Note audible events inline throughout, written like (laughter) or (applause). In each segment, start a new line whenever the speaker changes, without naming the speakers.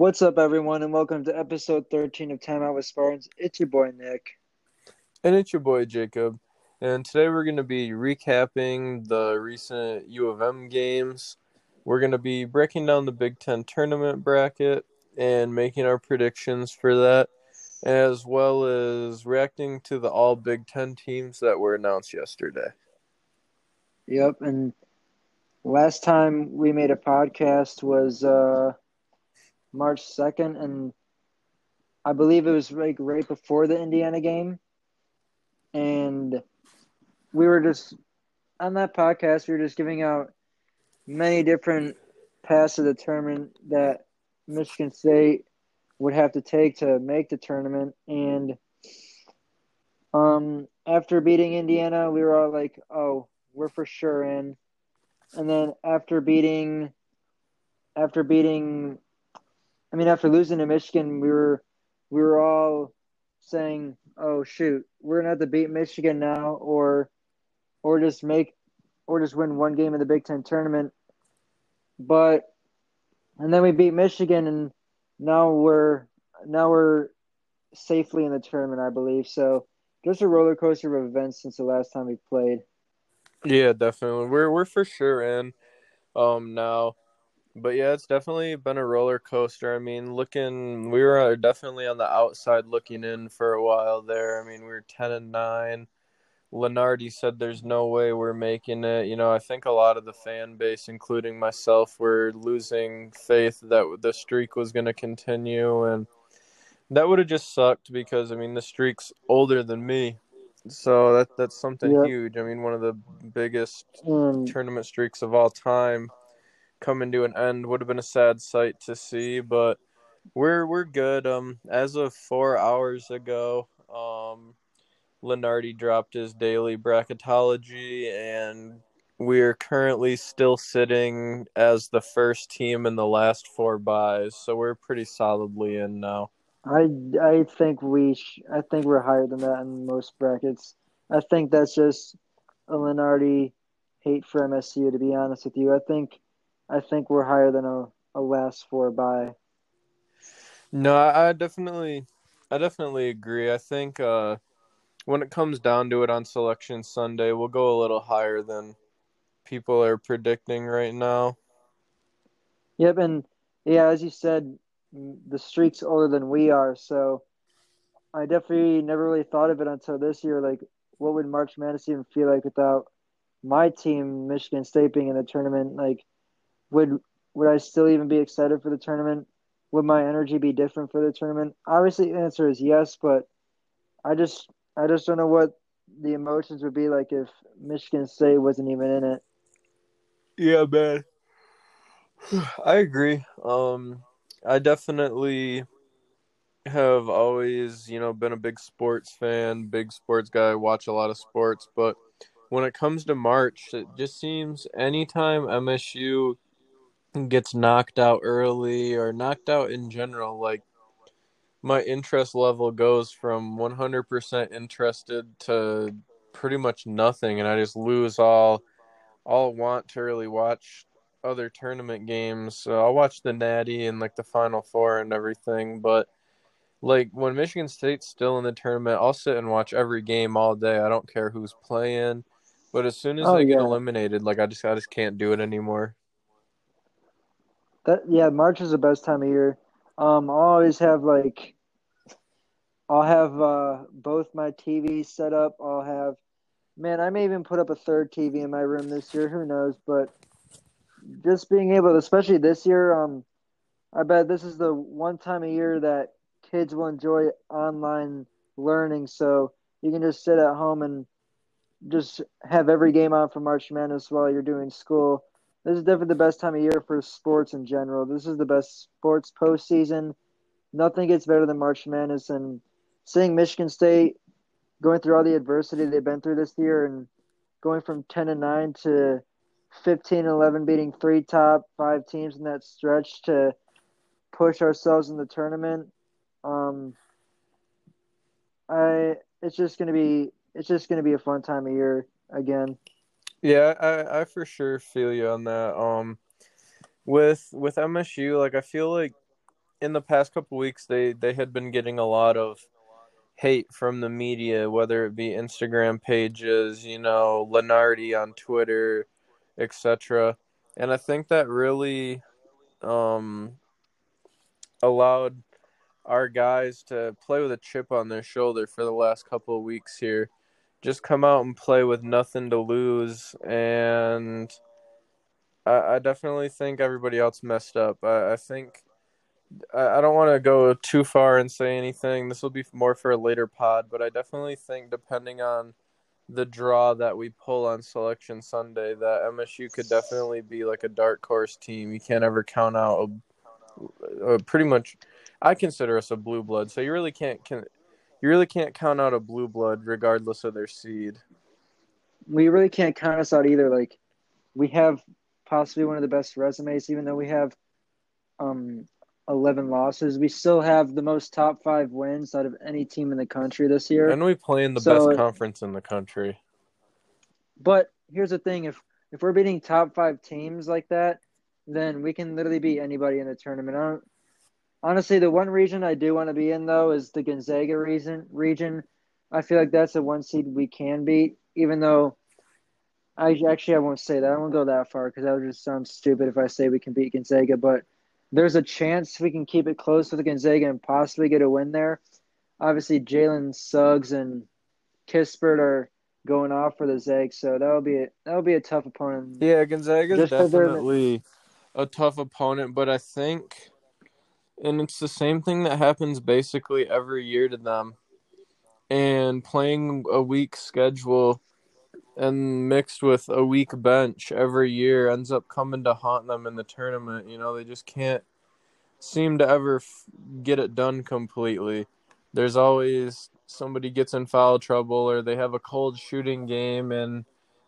What's up, everyone, and welcome to episode 13 of Time Out with Spartans. It's your boy, Nick.
And it's your boy, Jacob. And today we're going to be recapping the recent U of M games. We're going to be breaking down the Big Ten tournament bracket and making our predictions for that, as well as reacting to the all Big Ten teams that were announced yesterday.
Yep, and last time we made a podcast was uh, March 2nd, and I believe it was like right before the Indiana game. And we were just on that podcast, we were just giving out many different paths to tournament that Michigan State would have to take to make the tournament. And um, after beating Indiana, we were all like, oh, we're for sure in. And then after beating, after beating, I mean, after losing to Michigan, we were, we were all saying, oh shoot, we're gonna have to beat Michigan now, or, or just make, or just win one game in the Big Ten tournament. But, and then we beat Michigan, and now we're now we're safely in the tournament, I believe. So just a roller coaster of events since the last time we played.
Yeah, definitely. We're we're for sure in um now. But yeah, it's definitely been a roller coaster. I mean, looking we were uh, definitely on the outside looking in for a while there. I mean, we were 10 and 9. Lunardi said there's no way we're making it. You know, I think a lot of the fan base including myself were losing faith that the streak was going to continue and that would have just sucked because I mean, the streak's older than me. So that that's something
Yep.
huge. I mean, one of the biggest
And
tournament streaks of all time coming to an end would have been a sad sight to see, but we're we're good. Um, as of four hours ago, um, Lunardi dropped his daily bracketology, and we're currently still sitting as the first team in the last four buys, so we're pretty solidly in now.
I I think we sh- I think we're higher than that in most brackets. I think that's just a Lunardi hate for MSU. To be honest with you, I think I think we're higher than a, a last four by.
No, I, I definitely, I definitely agree. I think uh, when it comes down to it on Selection Sunday, we'll go a little higher than people are predicting right now.
Yep, and yeah, as you said, the streak's older than we are, so I definitely never really thought of it until this year. Like, what would March Madness even feel like without my team, Michigan State, being in the tournament? Like, would would I still even be excited for the tournament? Would my energy be different for the tournament? Obviously, the answer is yes, but I just I just don't know what the emotions would be like if Michigan State wasn't even in it.
Yeah, man. I agree. Um, I definitely have always, you know, been a big sports fan, big sports guy, watch a lot of sports, but when it comes to March, it just seems anytime MSU gets knocked out early or knocked out in general, like my interest level goes from 100% interested to pretty much nothing and I just lose all all want to really watch other tournament games. So I'll watch the Natty and like the Final Four and everything, but like when Michigan State's still in the tournament, I'll sit and watch every game all day. I don't care who's playing. But as soon as
Oh,
they get eliminated, like I just I just can't do it anymore.
That yeah, March is the best time of year. Um, I'll always have like, I'll have uh both my TVs set up. I'll have, man, I may even put up a third TV in my room this year. Who knows? But just being able, to, especially this year, um, I bet this is the one time of year that kids will enjoy online learning. So you can just sit at home and just have every game on for March Madness while you're doing school this is definitely the best time of year for sports in general. This is the best sports postseason. Nothing gets better than March Madness and seeing Michigan State going through all the adversity they've been through this year and going from 10 and 9 to 15 and 11 beating three top 5 teams in that stretch to push ourselves in the tournament. Um I it's just going to be it's just going to be a fun time of year again.
Yeah, I, I for sure feel you on that. Um, with with MSU, like I feel like in the past couple weeks they they had been getting a lot of hate from the media, whether it be Instagram pages, you know, Lunardi on Twitter, etc. And I think that really um, allowed our guys to play with a chip on their shoulder for the last couple of weeks here. Just come out and play with nothing to lose. And I, I definitely think everybody else messed up. I, I think I don't want to go too far and say anything. This will be more for a later pod, but I definitely think depending on the draw that we pull on Selection Sunday, that MSU could definitely be like a dark horse team. You can't ever count out a, a pretty much. I consider us a blue blood, so you really can't can you really can't count out a blue blood regardless of their seed.
We really can't count us out either. Like we have possibly one of the best resumes, even though we have um 11 losses. We still have the most top five wins out of any team in the country this year.
And we play in the so, best conference in the country.
But here's the thing if if we're beating top five teams like that, then we can literally beat anybody in the tournament. Honestly, the one region I do want to be in though is the Gonzaga region. Region, I feel like that's the one seed we can beat, even though I actually I won't say that. I won't go that far because that would just sound stupid if I say we can beat Gonzaga. But there's a chance we can keep it close with the Gonzaga and possibly get a win there. Obviously, Jalen Suggs and Kispert are going off for the Zags, so that'll be a, that'll be a tough opponent.
Yeah, Gonzaga is definitely a tough opponent, but I think, and it's the same thing that happens basically every year to them. And playing a weak schedule and mixed with a weak bench every year ends up coming to haunt them in the tournament. You know, they just can't seem to ever f- get it done completely. There's always somebody gets in foul trouble or they have a cold shooting game and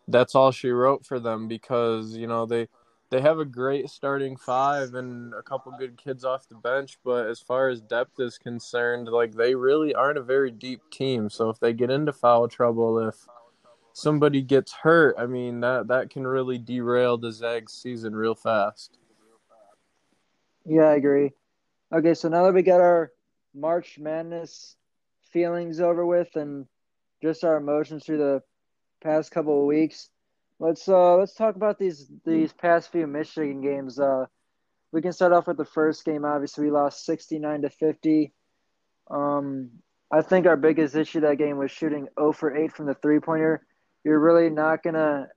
that's all she wrote for them because, you know, they they have a great starting five and a couple good kids off the bench, but as far as depth is concerned, like they really aren't a very deep team. So if they get into foul trouble, if somebody gets hurt, I mean that that can really derail the Zags season real fast.
Yeah, I agree. Okay, so now that we got our March Madness feelings over with and just our emotions through the past couple of weeks, let's uh let's talk about these these past few Michigan games. Uh, we can start off with the first game. Obviously, we lost sixty nine to fifty. Um, I think our biggest issue that game was shooting 0 for 8 from the three pointer you're really not going to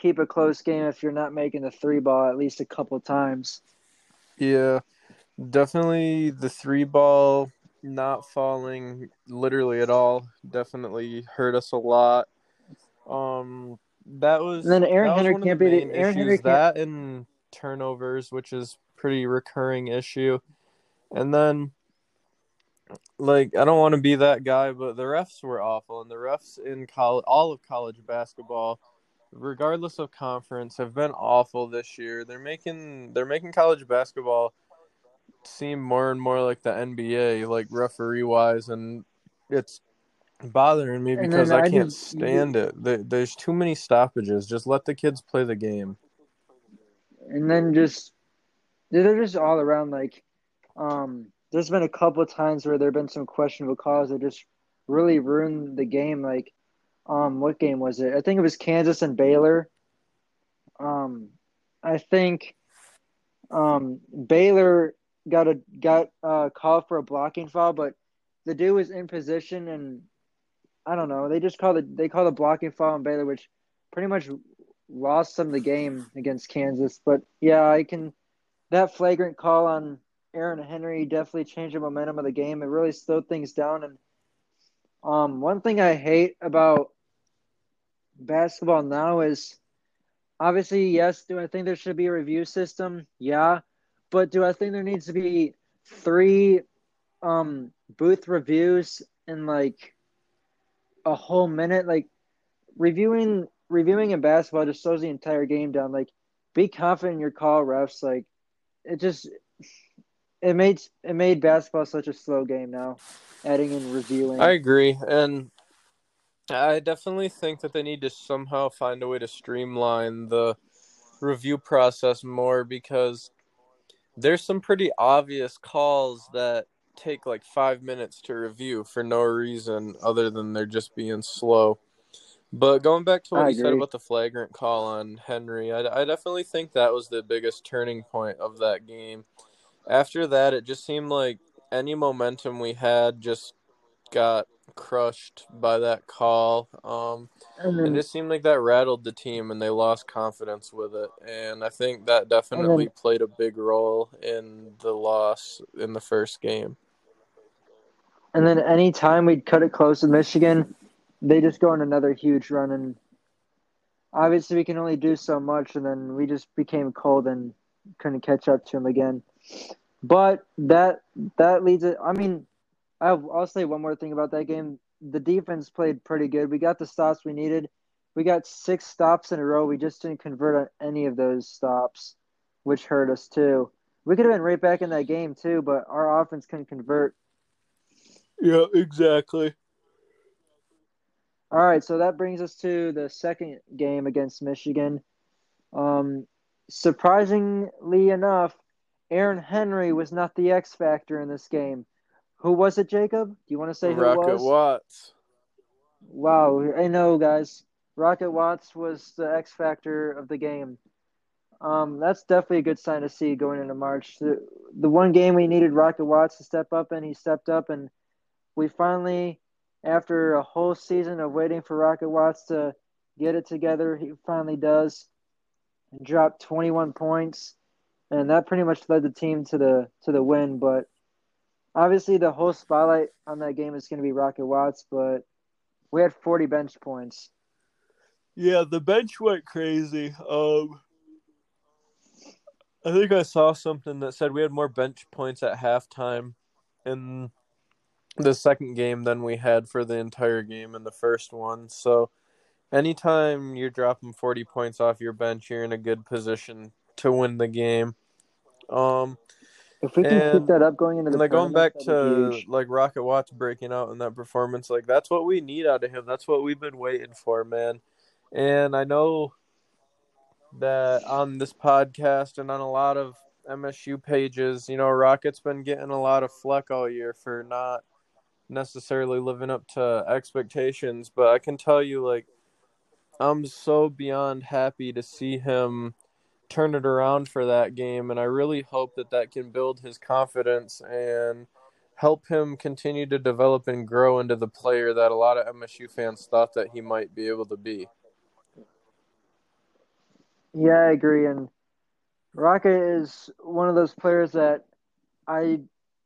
keep a close game if you're not making the three ball at least a couple times.
Yeah, definitely the three ball not falling literally at all definitely hurt us a lot. Um, that was
and then Aaron Henry can't be the Aaron Henry
that and turnovers, which is pretty recurring issue, and then like I don't want to be that guy, but the refs were awful, and the refs in college, all of college basketball, regardless of conference, have been awful this year. They're making they're making college basketball seem more and more like the NBA, like referee wise, and it's bothering me because I, I, can't stand it. There's too many stoppages. Just let the kids play the game.
And then just they're just all around like um there's been a couple of times where there have been some questionable calls that just really ruined the game. Like, um, what game was it? I think it was Kansas and Baylor. Um, I think, um, Baylor got a got a call for a blocking foul, but the dude was in position and I don't know. They just called the They called the blocking foul on Baylor, which pretty much lost them the game against Kansas. But yeah, I can. That flagrant call on Aaron Henry definitely changed the momentum of the game. It really slowed things down. And um, one thing I hate about basketball now is obviously, yes, do I think there should be a review system? Yeah. But do I think there needs to be three um, booth reviews and like a whole minute? Like reviewing reviewing in basketball just slows the entire game down. Like be confident in your call, refs. Like it just it made it made basketball such a slow game now. Adding in reviewing,
I agree, and I definitely think that they need to somehow find a way to streamline the review process more because there's some pretty obvious calls that take like five minutes to review for no reason other than they're just being slow. But going back to what
I
you said about the flagrant call on Henry, I, I definitely think that was the biggest turning point of that game. After that, it just seemed like any momentum we had just got crushed by that call. Um,
And
it just seemed like that rattled the team and they lost confidence with it. And I think that definitely played a big role in the loss in the first game.
And then anytime we'd cut it close with Michigan, they just go on another huge run. And obviously, we can only do so much. And then we just became cold and couldn't catch up to them again. But that that leads it. I mean, I'll, I'll say one more thing about that game. The defense played pretty good. We got the stops we needed. We got six stops in a row. We just didn't convert on any of those stops, which hurt us too. We could have been right back in that game too, but our offense couldn't convert.
Yeah, exactly.
All right, so that brings us to the second game against Michigan. Um, surprisingly enough, Aaron Henry was not the X factor in this game. Who was it, Jacob? Do you want to say who
Rocket
it was?
Watts.
Wow, I know, guys. Rocket Watts was the X factor of the game. Um, that's definitely a good sign to see going into March. The, the one game we needed Rocket Watts to step up and he stepped up, and we finally, after a whole season of waiting for Rocket Watts to get it together, he finally does. And dropped 21 points, and that pretty much led the team to the to the win. But obviously, the whole spotlight on that game is going to be Rocket Watts, but we had 40 bench points.
Yeah, the bench went crazy. Um, I think I saw something that said we had more bench points at halftime in the second game than we had for the entire game in the first one. So, anytime you're dropping 40 points off your bench, you're in a good position to win the game. Um,
If we can
And-
keep that up going into the
and like going back to like Rocket Watts breaking out in that performance, like that's what we need out of him. That's what we've been waiting for, man. And I know that on this podcast and on a lot of MSU pages, you know, Rocket's been getting a lot of fleck all year for not necessarily living up to expectations, but I can tell you like I'm so beyond happy to see him turn it around for that game and I really hope that that can build his confidence and help him continue to develop and grow into the player that a lot of MSU fans thought that he might be able to be.
Yeah, I agree. And Rocket is one of those players that I,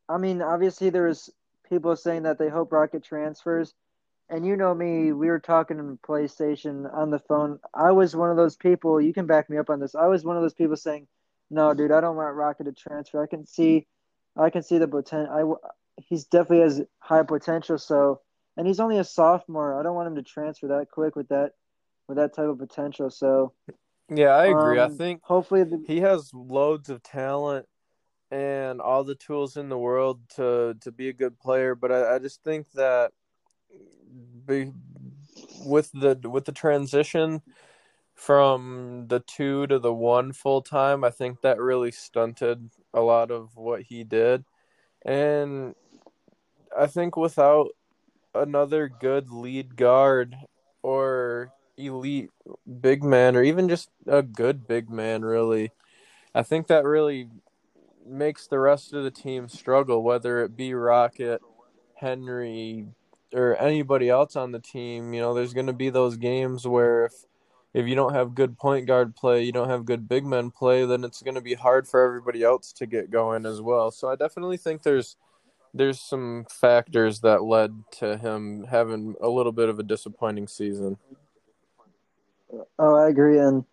I mean, obviously there was people saying that they hope Rocket transfers, and you know me, we were talking on PlayStation on the phone. I was one of those people. You can back me up on this. I was one of those people saying, "No, dude, I don't want Rocket to transfer. I can see, I can see the potential. I, he's definitely has high potential. So, and he's only a sophomore. I don't want him to transfer that quick with that, with that type of potential. So,
Yeah, I agree. I
um,
think
hopefully the,
he has loads of talent and all the tools in the world to to be a good player but i, I just think that be, with the with the transition from the two to the one full time i think that really stunted a lot of what he did. And i think without another good lead guard or elite big man or even just a good big man really i think that really makes the rest of the team struggle, whether it be Rocket, Henry, or anybody else on the team. You know, there's going to be those games where if if you don't have good point guard play, you don't have good big men play, then it's going to be hard for everybody else to get going as well. So I definitely think there's there's some factors that led to him having a little bit of a disappointing season.
Oh, I agree. And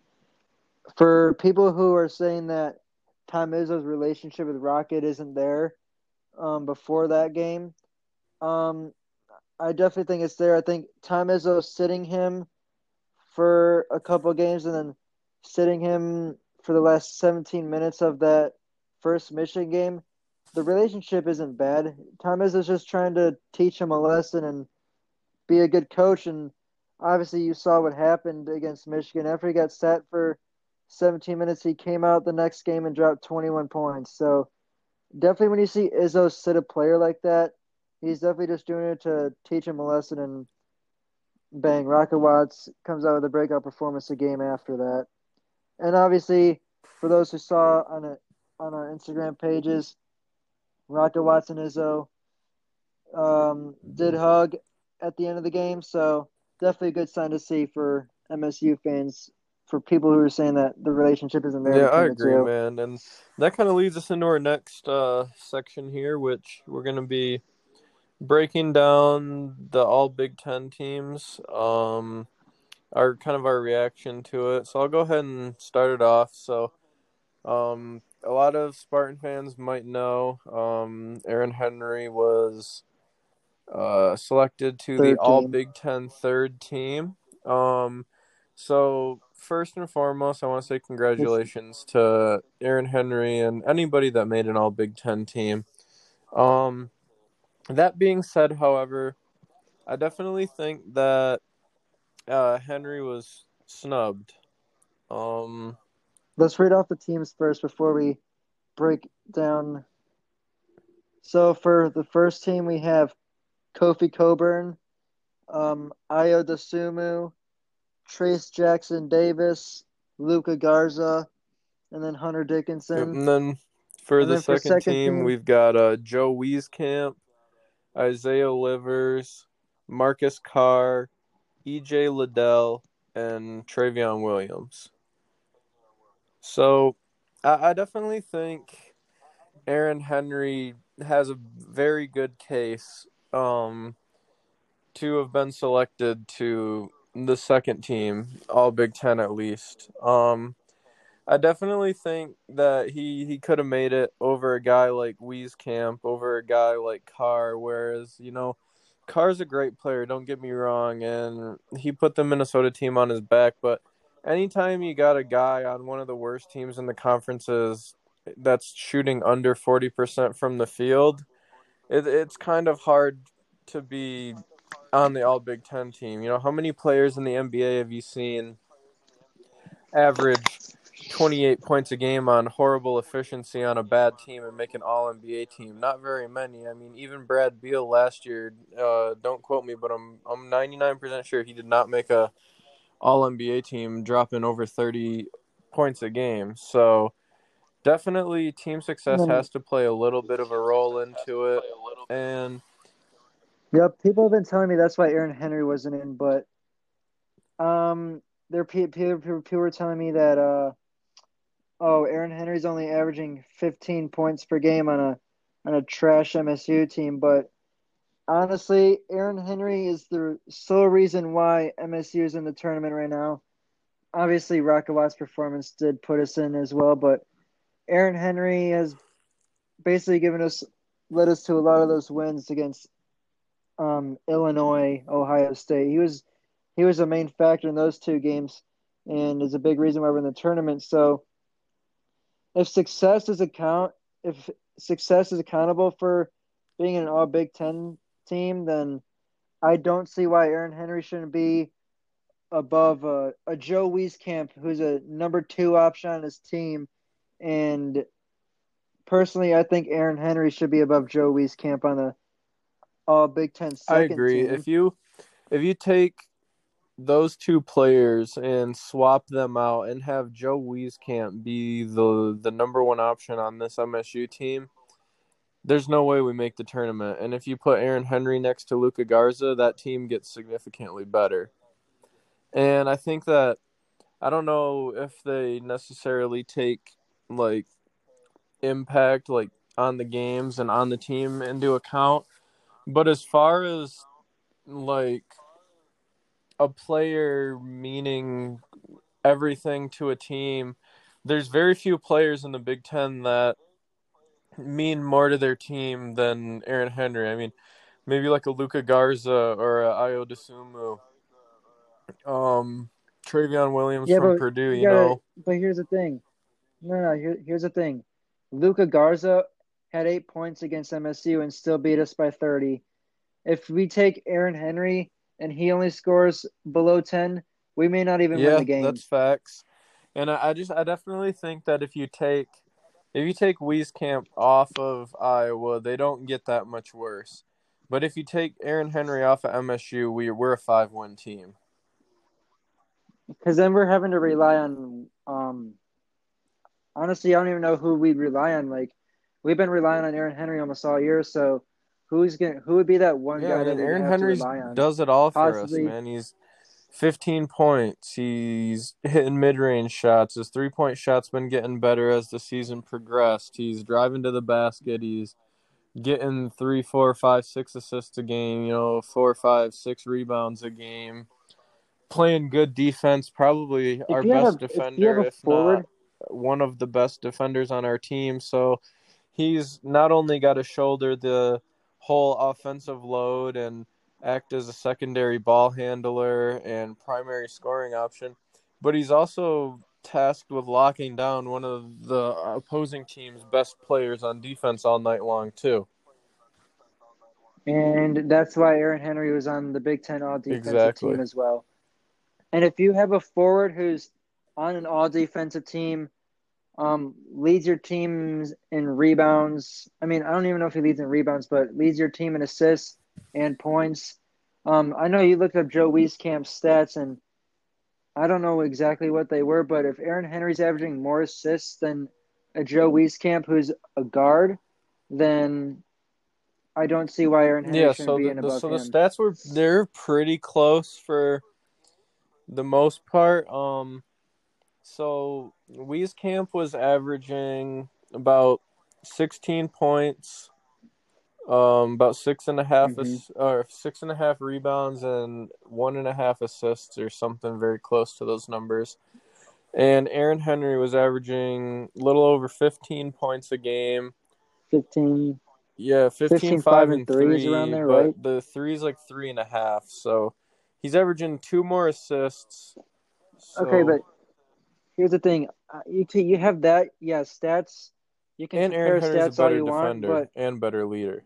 for people who are saying that Tom Izzo's relationship with Rocket isn't there um, before that game, um, I definitely think it's there. I think Tom Izzo sitting him for a couple games and then sitting him for the last 17 minutes of that first Michigan game, the relationship isn't bad. Tom Izzo's just trying to teach him a lesson and be a good coach. And obviously, you saw what happened against Michigan after he got sat for 17 minutes. He came out the next game and dropped 21 points. So definitely when you see Izzo sit a player like that, he's definitely just doing it to teach him a lesson and bang, Rocket Watts comes out with a breakout performance a game after that. And obviously, for those who saw on a, on our Instagram pages, Rocket Watts and Izzo um, did hug at the end of the game. So definitely a good sign to see for MSU fans for people who are saying that the relationship isn't there.
Yeah, I agree, man. And that kind of leads us into our next uh, section here, which we're going to be breaking down the all Big Ten teams, um, our kind of our reaction to it. So I'll go ahead and start it off. So, um, a lot of Spartan fans might know um, Aaron Henry was uh, selected to third the All Big Ten third team. Um, so first and foremost, I want to say congratulations to Aaron Henry and anybody that made an All Big Ten team. Um, that being said, however, I definitely think that uh, Henry was snubbed. Um,
Let's read off the teams first before we break down. So for the first team, we have Kofi Cockburn, um, Ayo Dosunmu, Trayce Jackson Davis, Luka Garza, and then Hunter Dickinson.
And then for and the then second, for second team, team, we've got uh, Joe Wieskamp, Isaiah Livers, Marcus Carr, EJ Liddell, and Trevion Williams. So I, I definitely think Aaron Henry has a very good case um, to have been selected to the second team, all Big Ten at least. Um, I definitely think that he, he could have made it over a guy like Wieskamp, over a guy like Carr, whereas, you know, Carr's a great player, don't get me wrong, and he put the Minnesota team on his back, but anytime you got a guy on one of the worst teams in the conferences that's shooting under 40% from the field, it, it's kind of hard to be on the All Big Ten team. You know, how many players in the NBA have you seen average 28 points a game on horrible efficiency on a bad team and make an All NBA team? Not very many. I mean, even Brad Beal last year. Uh, don't quote me, but I'm I'm 99% sure he did not make a All NBA team, dropping over 30 points a game. So definitely team success has to play a little bit of a role into it and
yep people have been telling me that's why aaron henry wasn't in but um there people, people, were telling me that uh oh aaron henry's only averaging 15 points per game on a on a trash msu team but honestly aaron henry is the sole reason why msu is in the tournament right now. Obviously rocket performance did put us in as well but Aaron Henry has basically given us led us to a lot of those wins against um, Illinois, Ohio State. He was he was a main factor in those two games, and is a big reason why we're in the tournament. So, if success is account if success is accountable for being an All Big Ten team, then I don't see why Aaron Henry shouldn't be above a, a Joe Wieskamp, who's a number two option on his team and personally, I think Aaron Henry should be above Joe Wieskamp on the All Big Ten.
I agree.
Team.
If you if you take those two players and swap them out and have Joe Wieskamp be the the number one option on this MSU team, there's no way we make the tournament. And if you put Aaron Henry next to Luka Garza, that team gets significantly better. And I think that I don't know if they necessarily take like impact like on the games and on the team into account. But as far as like a player meaning everything to a team, there's very few players in the Big Ten that mean more to their team than Aaron Henry. I mean, maybe like a Luka Garza or a Ayo Dosunmu. Um, Trevion Williams yeah, from Purdue, you, know.
But here's the thing. No, no. Here, here's the thing. Luka Garza had eight points against MSU and still beat us by 30. If we take Aaron Henry and he only scores below 10, we may not even
yeah,
win the game.
that's facts. And I, I just I definitely think that if you take if you take Wieskamp off of Iowa, they don't get that much worse. But if you take Aaron Henry off of MSU, we we're a five one team.
Because then we're having to rely on. Um, honestly, I don't even know who we'd rely on. Like, we've been relying on Aaron Henry almost all year. So, who's going? Who would be that one
Yeah,
guy that
Aaron Henry
to rely on?
does it all for
Possibly-
us, man. He's 15 points. He's hitting mid-range shots. His three-point shot's been getting better as the season progressed. He's driving to the basket. He's getting three, four, five, six assists a game. You know, four, five, six rebounds a game. Playing good defense, probably our best
a-
defender, if
forward-
not one of the best defenders on our team. So he's not only got to shoulder the whole offensive load and act as a secondary ball handler and primary scoring option, but he's also tasked with locking down one of the opposing team's best players on defense all night long too.
And that's why Aaron Henry was on the Big Ten All Defensive
Exactly.
team as well. And if you have a forward who's on an All Defensive team, um, leads your teams in rebounds. I mean, I don't even know if he leads in rebounds, but leads your team in assists and points. Um, I know you looked up Joe Wieskamp's stats, and I don't know exactly what they were, but if Aaron Henry's averaging more assists than a Joe Wieskamp, who's a guard, then I don't see why Aaron Henry
Yeah,
shouldn't
so
be
the,
in
the
above
so
him.
the stats were they're pretty close for the most part. Um, so Wieskamp was averaging about sixteen points, um, about six and a half
Mhm.
ass- or six and a half rebounds and one and a half assists or something very close to those numbers. And Aaron Henry was averaging a little over fifteen points a game.
15.
Yeah, 15,
15,
5,
five,
and
and three
3,
is around there,
but
right?
the 3 is like three and a half. So he's averaging two more assists. So,
Okay, but here's the thing: uh, you you have that, yeah, stats. You can
and
compare
Aaron Henry's a
stats all
better
you want,
defender
but
and better leader.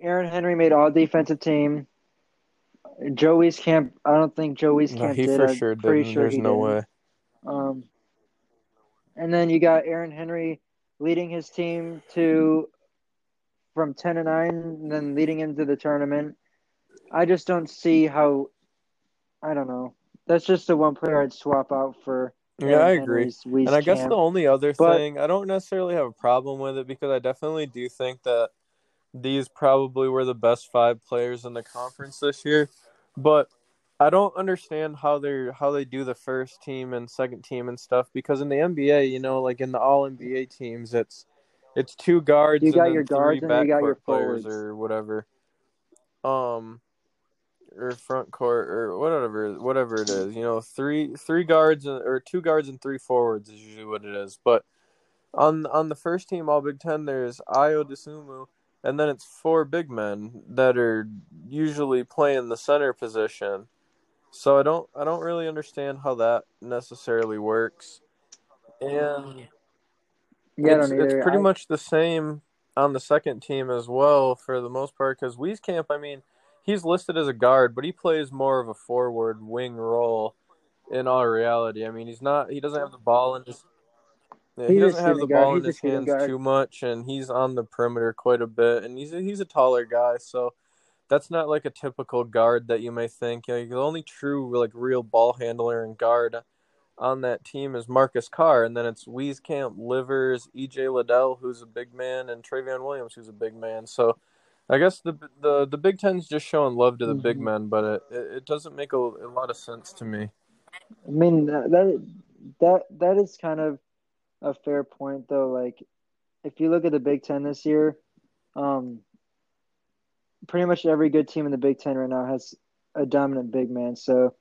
Aaron Henry made all defensive team. Joe Wieskamp. I don't think Joe Wieskamp
No, he
did.
for
I'm
sure
pretty
didn't.
sure
There's
he
no
didn't.
way.
Um, and then you got Aaron Henry leading his team to from ten to nine, and then leading into the tournament. I just don't see how. I don't know. That's just the one player I'd swap out for.
Yeah, I agree.
Wieskamp.
And I guess the only other
But-
thing, I don't necessarily have a problem with it because I definitely do think that these probably were the best five players in the conference this year. But I don't understand how they how they do the first team and second team and stuff because in the NBA, you know, like in the All NBA teams, it's it's two guards
You
and
got your guards and you got your
players
forwards.
or whatever, um, or front court or whatever whatever it is. You know, three three guards and- or two guards and three forwards is usually what it is. But on on the first team All Big Ten, there's Ayo Dosunmu, and then it's four big men that are usually playing the center position. So I don't I don't really understand how that necessarily works. And
yeah,
it's, it's pretty
I-
much the same on the second team as well for the most part because Wieskamp, I mean, he's listed as a guard, but he plays more of a forward wing role in all reality. I mean, he's not he doesn't have the ball in his yeah, he doesn't have the
guard.
ball in
He's a
his hands
guard.
too much, and he's on the perimeter quite a bit, and he's a, he's a taller guy, so that's not like a typical guard that you may think. Like, the only true like real ball handler and guard on that team is Marcus Carr, and then it's Wieskamp, Livers, EJ Liddell, who's a big man, and Trevion Williams, who's a big man. So I guess the the the Big Ten's just showing love to the big
Mhm.
men, but it it doesn't make a, a lot of sense to me.
I mean that that that that is kind of a fair point though. Like if you look at the Big Ten this year, um, pretty much every good team in the Big Ten right now has a dominant big man. So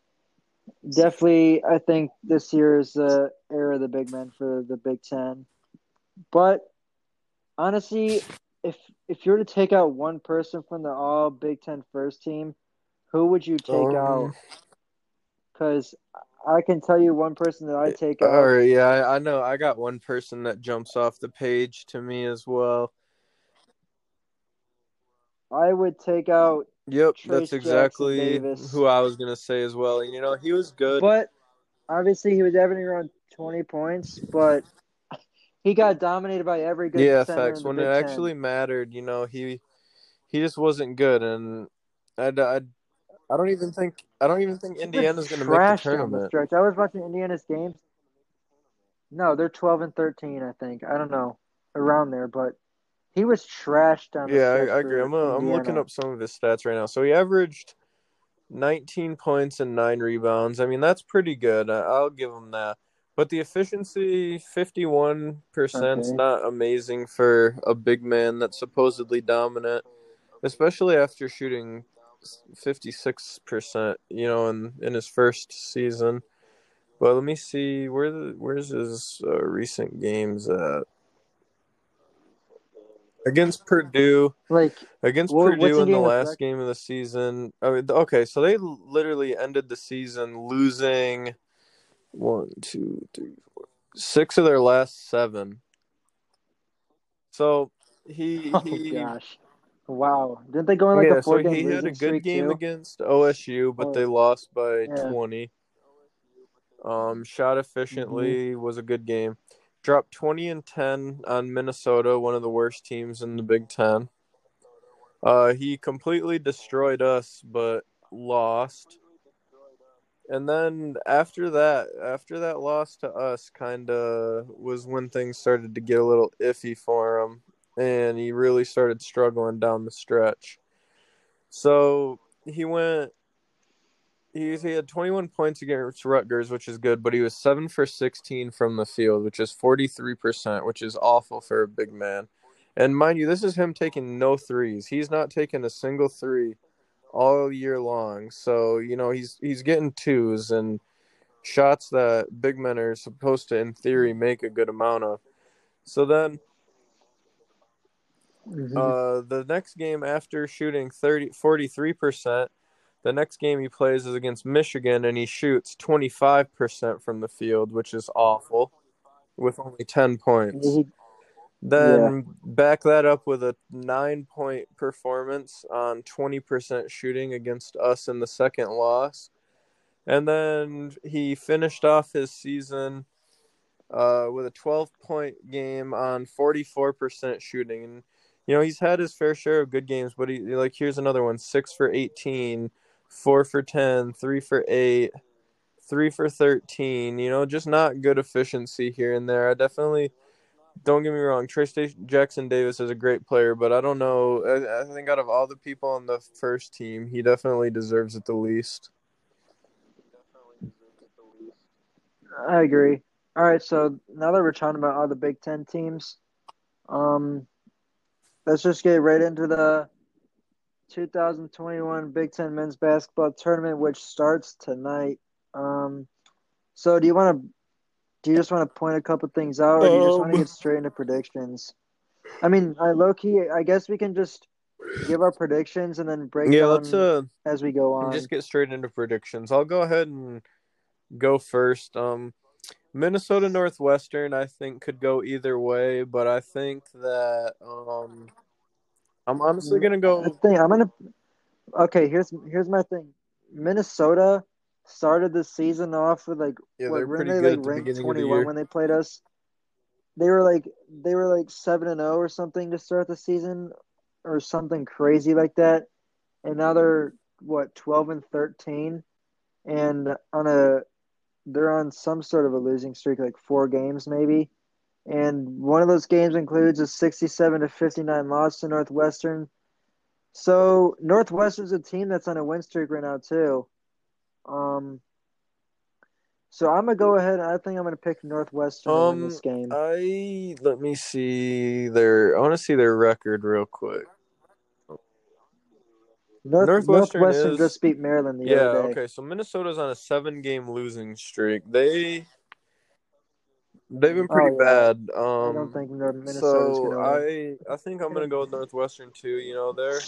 definitely, I think this year is the era of the big man for the Big Ten. But honestly, if if you were to take out one person from the All Big Ten first team, who would you take
Um,
out? Because I can tell you one person that I take out.
All right, yeah, I, I know. I got one person that jumps off the page to me as well.
I would take out,
Yep,
Trayce
that's exactly who I was gonna say as well. You know, he was good.
but obviously he was averaging around twenty points, but he got dominated by every good
yeah, facts. When
Big
it
Ten.
actually mattered, you know, he he just wasn't good, and I, I, I don't even think I don't even think Indiana's going to make the
down the
tournament.
stretch. I was watching Indiana's games. No, they're twelve and thirteen. I think I don't know around there, but he was trashed down the
Yeah. I, I agree. I'm uh, I'm looking up some of his stats right now. So he averaged 19 points and nine rebounds. I mean, that's pretty good. I, I'll give him that. But the efficiency, 51%, is not amazing for a big man that's supposedly dominant, especially after shooting 56%, you know, in, in his first season. But let me see where the, where's his uh, recent games at. Against Purdue,
Like
against
Wha- what's
Purdue in the last
rec-
game of the season. I mean, okay, so they literally ended the season losing one, two, three, four, six of their last seven. So he (laughs)
oh
he
gosh, wow! Didn't they go in like
yeah,
a
so
four game
he had a good game
too?
against OSU, but
Oh.
they lost by
Yeah.
twenty. Um, shot
Mm-hmm.
efficiently was a good game. Dropped twenty and ten on Minnesota, one of the worst teams in the Big Ten. Uh, he completely destroyed us, but lost. And then after that, after that loss to us, kind of was when things started to get a little iffy for him, and he really started struggling down the stretch. So he went. He, he had 21 points against Rutgers, which is good, but he was 7 for 16 from the field, which is 43%, which is awful for a big man. And mind you, this is him taking no threes. He's not taking a single three all year long. So, you know, he's he's getting twos and shots that big men are supposed to in theory make a good amount of. So then
Mhm.
uh the next game after shooting 30 43%, the next game he plays is against Michigan and he shoots 25% from the field, which is awful with only 10 points.
He-
Then back that up with a nine point performance on 20% shooting against us in the second loss. And then he finished off his season uh, with a 12 point game on 44% shooting. And, you know, he's had his fair share of good games, but he, like, here's another one six for 18, four for 10, three for eight, three for 13. You know, just not good efficiency here and there. I definitely don't get me wrong, Trey Jackson Davis is a great player, but I don't know. I, I think out of all the people on the first team, he definitely deserves it the least.
I agree. All right, so now that we're talking about all the Big Ten teams, um, let's just get right into the 2021 Big Ten Men's Basketball Tournament, which starts tonight. Um, so do you want to? Do you just want to point a couple things out, or do you just want to
Um.
get straight into predictions? I mean, I low key. I guess we can just give our predictions and then break
Yeah,
down
let's uh
as we go on.
just get straight into predictions. I'll go ahead and go first. Um, Minnesota Northwestern, I think could go either way, but I think that um, I'm honestly gonna
I
go.
think I'm gonna. Okay, here's here's my thing. Minnesota started the season off with like
Yeah,
what weren't they
good
like ranked
the
21 when they played us? They were like they were like seven and zero or something to start the season, or something crazy like that, and now they're what 12 and 13, and on a they're on some sort of a losing streak, like four games maybe. And one of those games includes a 67 to 59 loss to Northwestern. So Northwestern's a team that's on a win streak right now too. Um, so I'm gonna go ahead. I think I'm gonna pick Northwestern
Um,
this game.
I let me see their. I want to see their record real quick.
North,
Northwestern
Northwestern
is-
just beat Maryland the
Yeah,
other day.
okay. So Minnesota's on a seven-game losing streak. They they've been pretty
Oh, yeah.
bad. Um,
I don't think Minnesota's
so
gonna win.
I I think I'm gonna go with Northwestern too. You know they're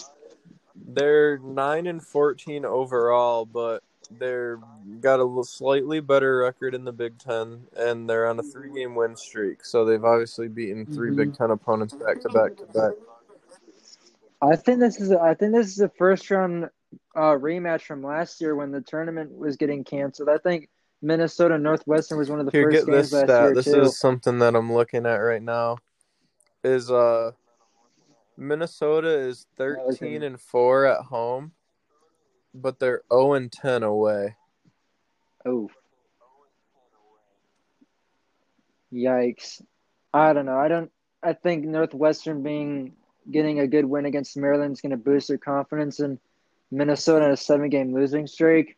they're nine and fourteen overall, but they're got a little slightly better record in the Big Ten, and they're on a three-game win streak. So they've obviously beaten 3
Mhm.
Big Ten opponents back to back to back.
I think this is. A, I think this is a first round uh, rematch from last year when the tournament was getting canceled. I think Minnesota Northwestern was one of the
Here,
first
get
games
this
last
stat.
year
This
too.
is something that I'm looking at right now. Is uh Minnesota is 13 and 4 at home, but they're 0 and 10 away.
Oh. Yikes. I don't know. I don't I think Northwestern being getting a good win against Maryland is going to boost their confidence and Minnesota in a seven game losing streak.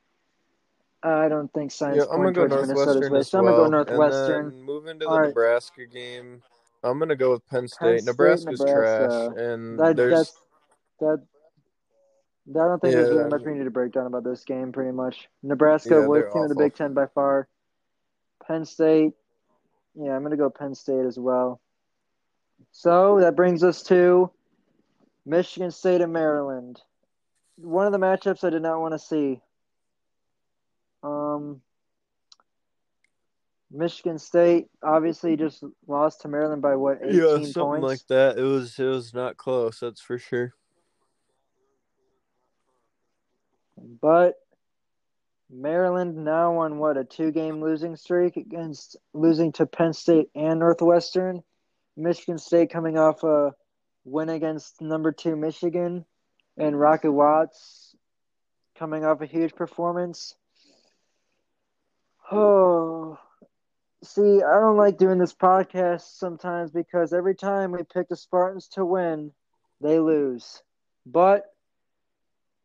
I don't think science
Yeah, I'm gonna go Northwestern.
So I'm gonna go Northwestern.
Moving to the
right.
Nebraska game, I'm gonna go with Penn State.
State,
Nebraska's
Nebraska.
trash, and
That,
there's
that's that. I don't think there's
Yeah.
really much we need to break down about this game. Pretty much, Nebraska,
Yeah,
worst team in the. Big Ten by far. Penn State, yeah, I'm gonna go Penn State as well. So that brings us to Michigan State and Maryland. One of the matchups I did not want to see. Um, Michigan State obviously just lost to Maryland by what, 18
yeah, something
points?
like that. It was it was not close. That's for sure.
But Maryland now on what a two-game losing streak against losing to Penn State and Northwestern. Michigan State coming off a win against number two Michigan, and Rocket Watts coming off a huge performance. Oh, see, I don't like doing this podcast sometimes because every time we pick the Spartans to win, they lose. But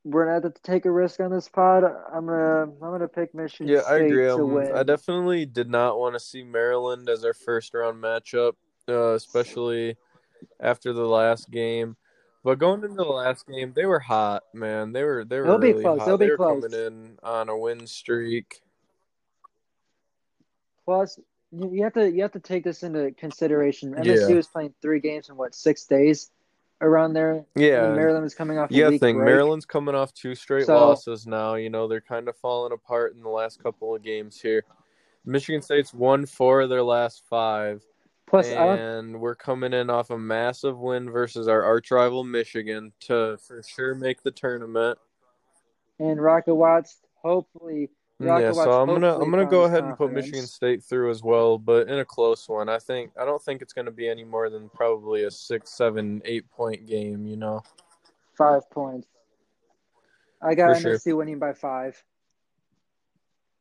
we're gonna have to take a risk on this pod. I'm gonna I'm gonna pick Michigan
Yeah, I
State
agree.
to
Um,
win.
I definitely did not want to see Maryland as our first round matchup, uh, especially after the last game. But going into the last game, they were hot, man. They were they were
be
really
close.
hot.
Be
they were
close.
coming in on a win streak.
Plus, you have to you have to take this into consideration.
Yeah.
MSU was playing three games in what six days, around there.
Yeah,
and Maryland was coming off.
Yeah, thing
break.
Maryland's coming off two straight
So-
losses now. You know they're kind of falling apart in the last couple of games here. Michigan State's won four of their last five,
Plus,
and we're coming in off a massive win versus our arch rival Michigan to for sure make the tournament.
and Rocket Watts hopefully.
Yeah, so I'm gonna I'm gonna go ahead and put. Michigan State through as well, but in a close one. I think I don't think it's gonna be any more than probably a six, seven, eight point game. You know.
Five points. I got
For sure.
Winning by five.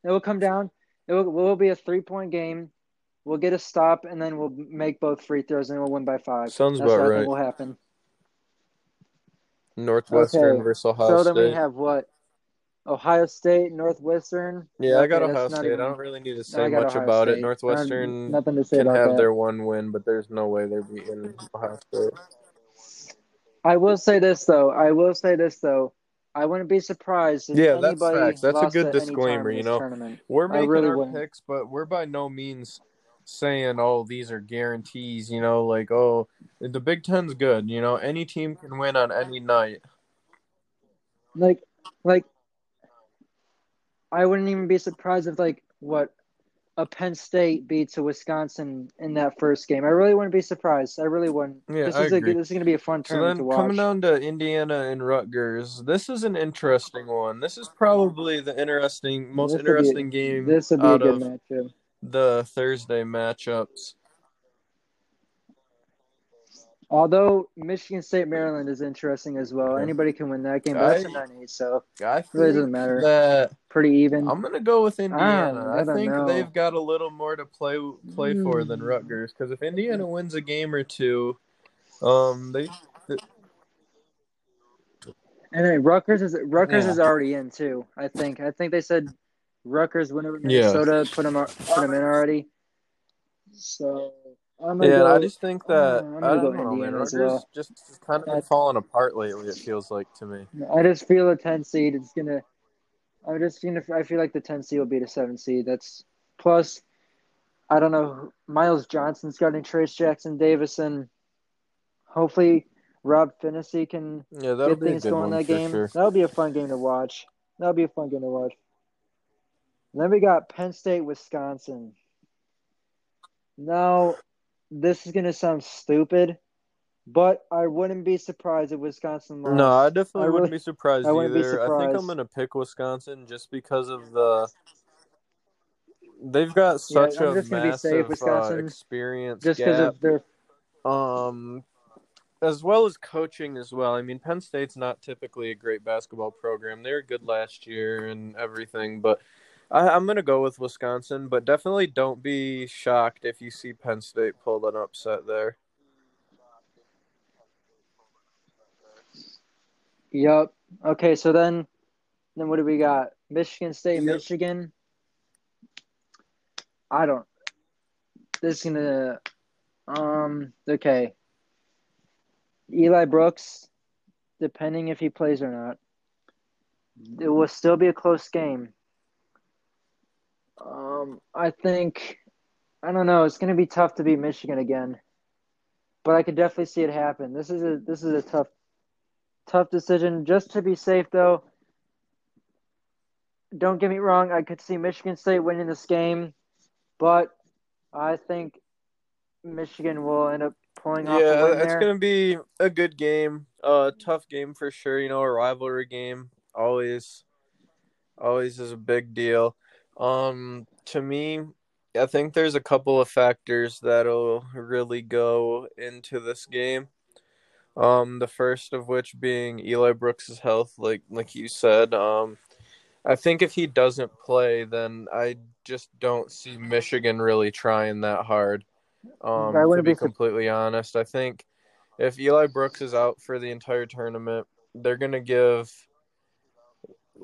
It will come down. It will, it will be a three point game. We'll get a stop, and then we'll make both free throws, and we'll win by five.
Sounds
That's
about right.
will happen.
Northwestern
Okay,
versus Ohio
so then
State.
we have what? Ohio State, Northwestern.
Yeah, I got
Okay,
Ohio State.
even-
I don't really need to say much
Ohio
about it. Northwestern
Nothing to say
can have
that.
their one win, but there's no way they're beating Ohio State.
I will say this though. I will say this though. I wouldn't be surprised if
Yeah, that's facts. That's a good disclaimer, you know.
Tournament.
We're making
really
our
wouldn't.
picks, but we're by no means saying, "Oh, these are guarantees." You know, like, "Oh, the Big Ten's good." You know, any team can win on any night.
Like, like, I wouldn't even be surprised if like what a Penn State beats a Wisconsin in that first game. I really wouldn't be surprised. I really wouldn't.
Yeah,
this
I
is
agree.
a, this is going to be a fun
So then,
to watch.
coming down to Indiana and Rutgers, this is an interesting one. This is probably the interesting, most
This
interesting game
this would be a good
of
matchup.
the Thursday matchups.
Although Michigan State Maryland is interesting as well. Anybody can win that game. But that's a
I-
nine eight, so
I think
Really doesn't matter.
that
pretty even.
I'm gonna go with Indiana.
I
I,
don't
think
know.
they've got a little more to play play for than
Mm.
Rutgers. Because if Indiana wins a game or two, um, they
And then Rutgers is Rutgers
Yeah.
is already in too. I think. I think they said Rutgers went over
Yeah.
Minnesota, put them put them in already. So I'm
yeah.
go.
I just think that
I'm
I don't know, man. Rutgers
well.
just has kind of been falling apart lately. It feels like to me.
I just feel a ten seed. It's gonna. I'm just gonna. I feel like the ten seed will be the seven seed. That's plus. I don't know. Myles Johnson's got Trayce Jackson Davison. Hopefully, Rob Phinisee can
Yeah,
get
be a
things going that game.
sure.
That'll be a fun game to watch. That'll be a fun game to watch. Then we got Penn State, Wisconsin. Now, this is gonna sound stupid, but I wouldn't be surprised if Wisconsin lost.
No, I definitely
I
wouldn't be surprised
I wouldn't be
either. I think I'm gonna pick Wisconsin just because of the they've got such
I'm
a
just safe,
massive uh, experience
just because of their
um, as well as coaching as well. I mean, Penn State's not typically a great basketball program. They were good last year and everything, but I, I'm gonna go with Wisconsin. But definitely don't be shocked if you see Penn State pull an upset there.
Yep. Okay, so then then what do we got? Michigan State,
Yep.
Michigan. I don't this is gonna um okay. Eli Brooks, depending if he plays or not, it will still be a close game. Um I think I don't know, it's gonna be tough to beat Michigan again. But I could definitely see it happen. This is a this is a tough tough decision. Just to be safe, though, don't get me wrong. I could see Michigan State winning this game, but I think Michigan will end up pulling off the
Yeah, it's gonna be a good game. Uh, tough game for sure. You know, a rivalry game always, always is a big deal. Um, to me, I think there's a couple of factors that'll really go into this game. Um, the first of which being Eli Brooks' health, like like you said. Um, I think if he doesn't play, then I just don't see Michigan really trying that hard. Um,
I
to
wouldn't
be
be
completely honest, I think if Eli Brooks is out for the entire tournament, they're gonna give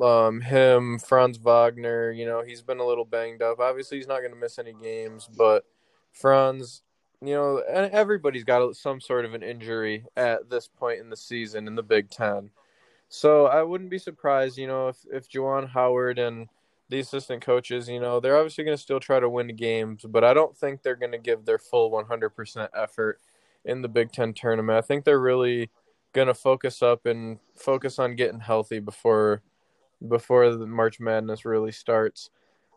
um him Franz Wagner. You know, he's been a little banged up. Obviously, he's not gonna miss any games, but Franz, you know, and everybody's got some sort of an injury at this point in the season in the Big Ten. So I wouldn't be surprised, you know, if if Juwan Howard and the assistant coaches, you know, they're obviously going to still try to win games, but I don't think they're going to give their full 100% effort in the Big Ten tournament. I think they're really going to focus up and focus on getting healthy before before the March Madness really starts.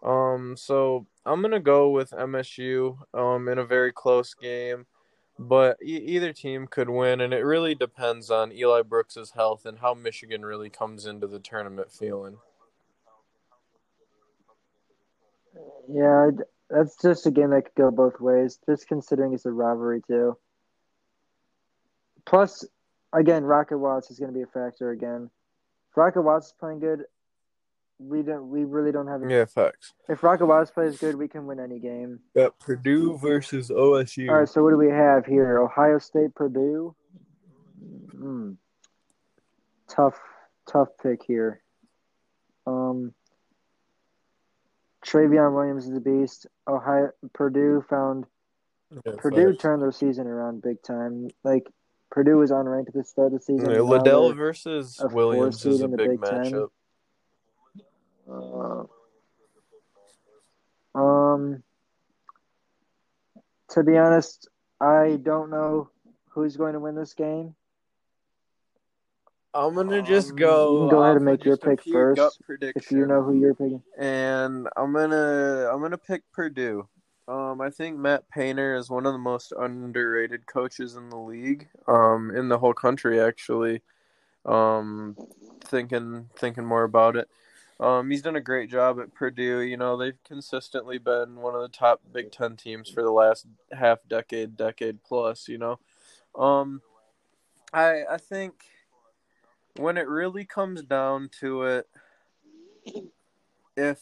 Um, so I'm gonna go with MSU um, in a very close game, but e- either team could win, and it really depends on Eli Brooks's health and how Michigan really comes into the tournament feeling.
Yeah, that's just a game that could go both ways. Just considering it's a rivalry too. Plus, again, Rocket Watts is going to be a factor again. Rocket Watts is playing good, we don't. We really don't have.
Yeah, facts.
If Rocket Watts plays good, we can win any game.
Got Purdue versus OSU.
All right, so what do we have here? Ohio State, Purdue. Hmm. Tough, tough pick here. Um, Trevion Williams is the beast. Ohio, Purdue found
Yeah,
Purdue
facts.
turned their season around big time. Like Purdue is unranked at the start of the season.
Yeah, Liddell versus
a
Williams is a big
Big
matchup.
uh, um, to be honest, I don't know who's going to win this game.
I'm gonna just
Um,
go.
you can go ahead and make your pick first. If you know who you're picking.
and I'm gonna I'm gonna pick Purdue. Um, I think Matt Painter is one of the most underrated coaches in the league, um, in the whole country actually. Um, thinking thinking more about it, um, he's done a great job at Purdue. You know, they've consistently been one of the top Big Ten teams for the last half decade, decade plus. You know, um, I I think when it really comes down to it, if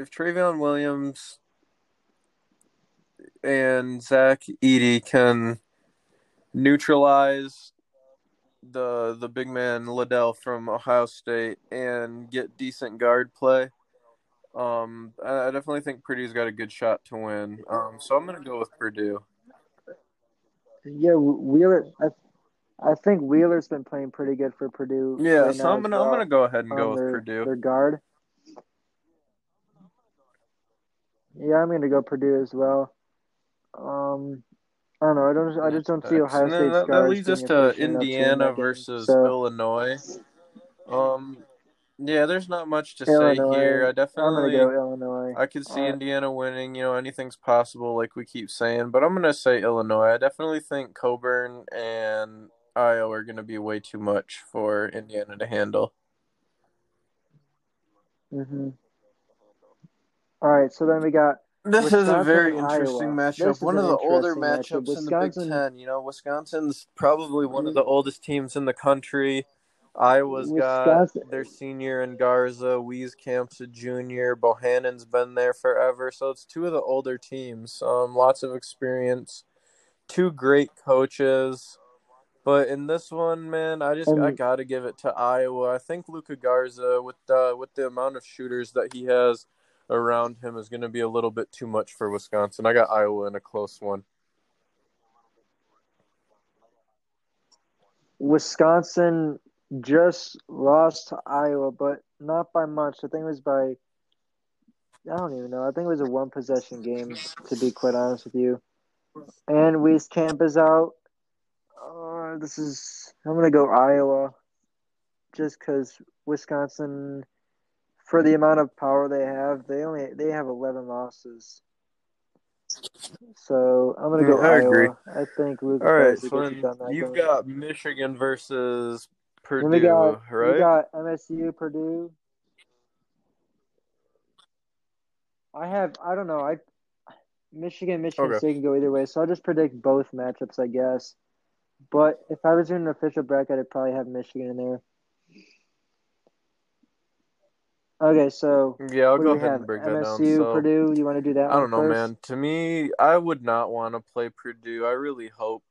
if Trevion Williams and Zach Edey can neutralize the the big man Liddell from Ohio State and get decent guard play, um, I, I definitely think Purdue's got a good shot to win. Um, so I'm gonna go with Purdue.
Yeah, Wheeler. I, I think Wheeler's been playing pretty good for Purdue.
Yeah,
right
so I'm gonna
well,
I'm gonna go ahead and go
on
with
their,
Purdue.
Their guard. Yeah, I'm gonna go Purdue as well. Um, I don't know. I don't. I just don't see Ohio State's
that, that leads us to
efficient enough to win
Indiana versus
So
Illinois. Um, yeah, there's not much to say here. I definitely,
go Illinois.
I could see
Uh,
Indiana winning. You know, anything's possible, like we keep saying. But I'm gonna say Illinois. I definitely think Cockburn and Ayo are gonna be way too much for Indiana to handle.
hmm All right, so then we got
This is a very interesting matchup. One of the older
interesting matchup.
matchups in the Big Ten. You know, Wisconsin's probably one of the oldest teams in the country. Iowa's got their senior in Garza. Wieskamp's a junior. Bohannon's been there forever. So it's two of the older teams. Um, lots of experience. Two great coaches. But in this one, man, I just I gotta give it to Iowa. I think Luka Garza, with the with the amount of shooters that he has around him, is going to be a little bit too much for Wisconsin. I got Iowa in a close one.
Wisconsin just lost to Iowa, but not by much. I think it was by I don't even know. I think it was a one possession game, to be quite honest with you. And Wieskamp is out. Uh, this is I'm gonna go Iowa, just because Wisconsin, for the amount of power they have, they only they have 11 losses. So I'm gonna go
Mm, I
Iowa.
agree.
I think Luke
All right, so
gets it done
then
that
you've
game.
got Michigan versus Purdue,
we got
right?
we got MSU Purdue. I have I don't know I Michigan Michigan
Okay.
State can go either way, so I'll just predict both matchups, I guess. But if I was in an official bracket, I'd probably have Michigan in there. Okay, so
yeah, I'll go ahead
have?
and break that
MSU
down. So
Purdue. You want to do that?
I don't know,
first?
man. To me, I would not want to play Purdue. I really hope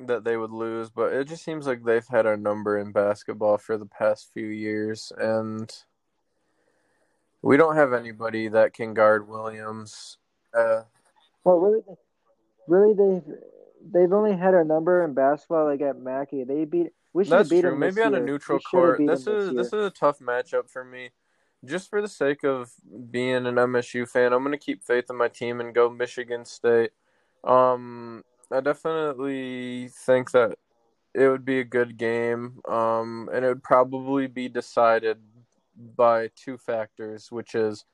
that they would lose, but it just seems like they've had our number in basketball for the past few years, and we don't have anybody that can guard Williams. Uh,
Well, really, really, they've they've only had our number in basketball. Like at Mackey, they beat. We should beat
true.
them
Maybe
this
on a neutral
We should have
court.
beat
This is
year.
this is a tough matchup for me. Just for the sake of being an MSU fan, I'm gonna keep faith in my team and go Michigan State. Um, I definitely think that it would be a good game. Um, and it would probably be decided by two factors, which is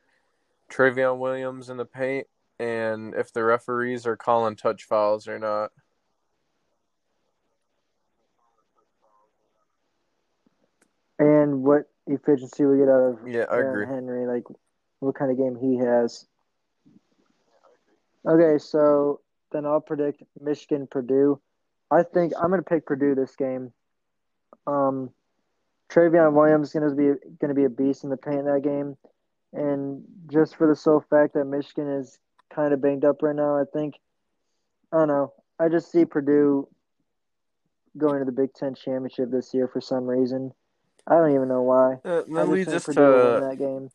Trevion Williams in the paint and if the referees are calling touch fouls or not.
and what efficiency we get out of
Yeah, I
Aaron
agree.
Henry, like what kind of game he has. Okay, so then I'll predict Michigan Purdue. I think I'm gonna pick Purdue this game. Um, Trevion Williams is gonna be gonna be a beast in the paint in that game, and just for the sole fact that Michigan is kind of banged up right now, I think I don't know. I just see Purdue going to the Big Ten championship this year for some reason. I don't even know why.
Uh, that
just
leads us
Purdue will win
to
that game.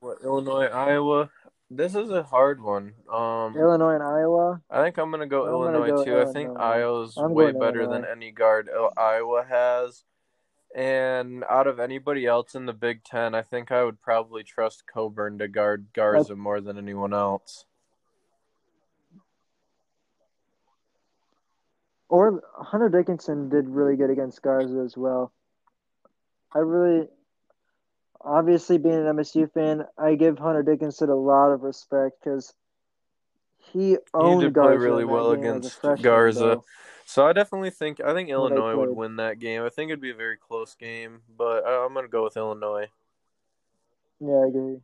what, Illinois, Iowa. This is a hard one. Um,
Illinois and Iowa.
I think I'm gonna go
I'm gonna
Illinois
go
too. I think Iowa's
I'm
way better
Illinois.
than any guard Iowa has. And out of anybody else in the Big Ten, I think I would probably trust Cockburn to guard Garza more than anyone else.
Or Hunter Dickinson did really good against Garza as well. I really, obviously, being an MSU fan, I give Hunter Dickinson a lot of respect because he owned
did play
Garza
really well
game as a
against
freshman,
Garza.
though.
So I definitely think I think Illinois would win that game. I think it'd be a very close game, but I- I'm gonna go with Illinois.
Yeah, I agree.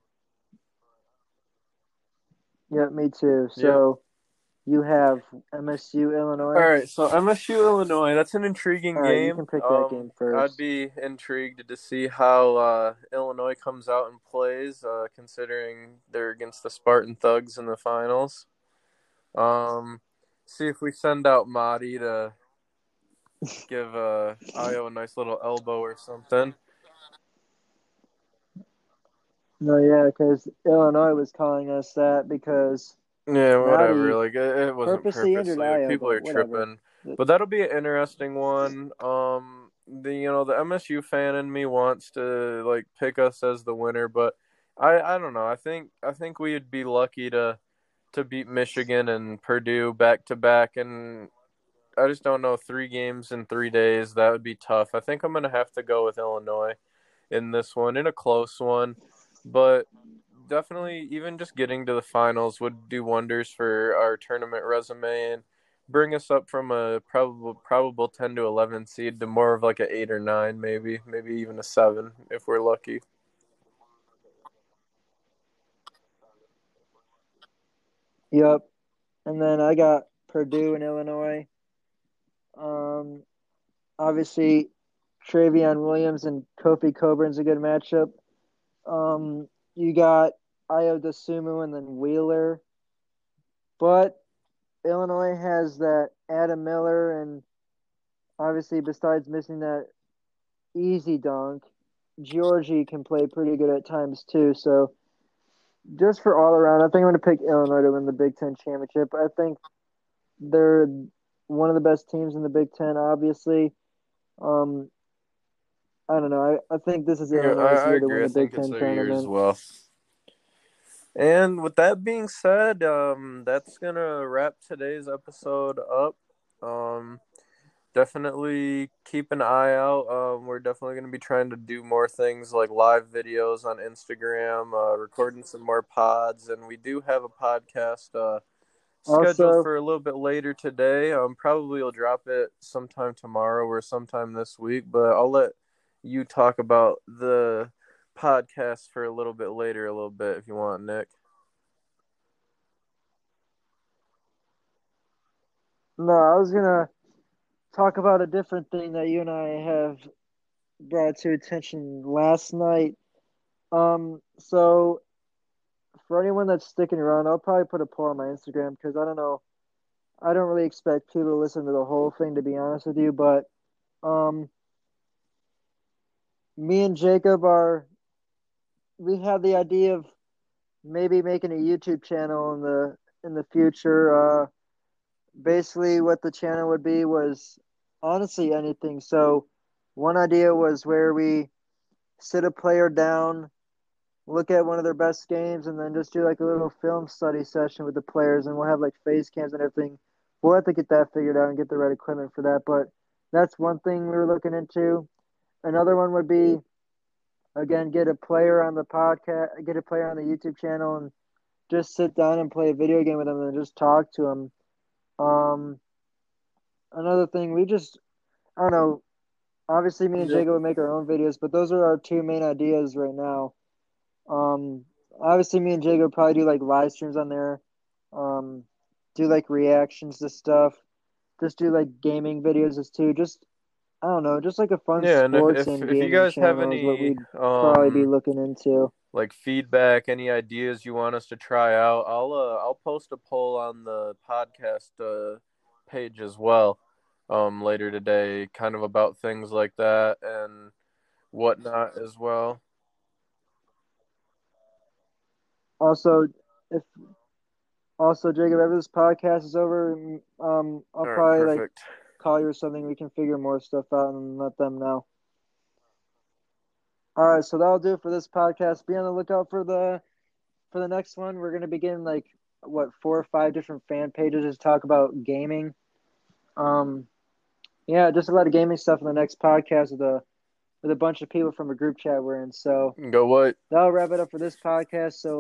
Yeah, me too. So you have MSU Illinois.
All right, so MSU Illinois. That's an intriguing
right,
game.
you can pick that
Um,
game first.
I'd be intrigued to see how uh, Illinois comes out and plays, uh, considering they're against the Spartan Thugs in the finals. Um, see if we send out Mady to give uh, Ayo a nice little elbow or something.
No, yeah, because Illinois was calling us that because
Yeah, whatever.
Mady
Like it, it wasn't
purposely
purposely. People are
whatever.
tripping. But that'll be an interesting one. Um, the you know the MSU fan in me wants to like pick us as the winner, but I I don't know. I think I think we'd be lucky to to beat Michigan and Purdue back to back, and I just don't know three games in three days. That would be tough. I think I'm gonna have to go with Illinois in this one, in a close one, but definitely even just getting to the finals would do wonders for our tournament resume and bring us up from a probable probable 10 to 11 seed to more of like a 8 or 9 maybe maybe even a 7 if we're lucky
Yep. And then I got Purdue and Illinois. Um, obviously, Trevion Williams and Kofi Cockburn's a good matchup. Um, you got Ayo Dosunmu and then Wheeler. But Illinois has that Adam Miller, and obviously, besides missing that easy dunk, Giorgi can play pretty good at times too. So, just for all around, I think I'm going to pick Illinois to win the Big Ten championship. I think they're one of the best teams in the Big Ten, obviously. Um, I don't know. I, I think this is Illinois'
yeah, I,
year
I
to
agree.
win
I
the Big Ten
year as
tournament.
well. And with that being said, um, that's gonna wrap today's episode up. Um, definitely keep an eye out. Um, we're definitely gonna be trying to do more things like live videos on Instagram, uh, recording some more pods, and we do have a podcast uh, scheduled
Also-
for a little bit later today. Um, probably will drop it sometime tomorrow or sometime this week, but I'll let you talk about the podcast for a little bit later, a little bit if you want, Nick.
No, I was gonna talk about a different thing that you and I have brought to attention last night. Um, so for anyone that's sticking around, I'll probably put a poll on my Instagram because I don't know, I don't really expect people to listen to the whole thing to be honest with you, but um, me and Jacob are we have the idea of maybe making a YouTube channel in the in the future. Uh, basically, what the channel would be was honestly anything. So, one idea was where we sit a player down, look at one of their best games, and then just do like a little film study session with the players, and we'll have like face cams and everything. We'll have to get that figured out and get the right equipment for that, but that's one thing we were looking into. Another one would be again get a player on the podcast, get a player on the YouTube channel, and just sit down and play a video game with them and just talk to them. Um, another thing, we just I don't know. Obviously, me and. Jacob would make our own videos, but those are our two main ideas right now. Um, obviously, me and Jacob probably do like live streams on there. Um, do like reactions to stuff. Just do like gaming videos as too. Just I don't know, just like a fun
Yeah, and if,
sports
if,
and
if you guys have
is what
any
we'd probably be
um,
looking into.
like feedback, any ideas you want us to try out, I'll uh, I'll post a poll on the podcast uh, page as well um, later today, kind of about things like that and whatnot as well.
Also, if also Jacob, after this podcast is over, um, I'll
All right,
probably like
perfect.
Call you or something. We can figure more stuff out and let them know. All right, so that'll do it for this podcast. Be on the lookout for the for the next one. We're gonna begin like what four or five different fan pages to talk about gaming. Um, yeah, just a lot of gaming stuff in the next podcast with a with a bunch of people from a group chat we're in. So
Go what?
that'll wrap it up for this podcast. So.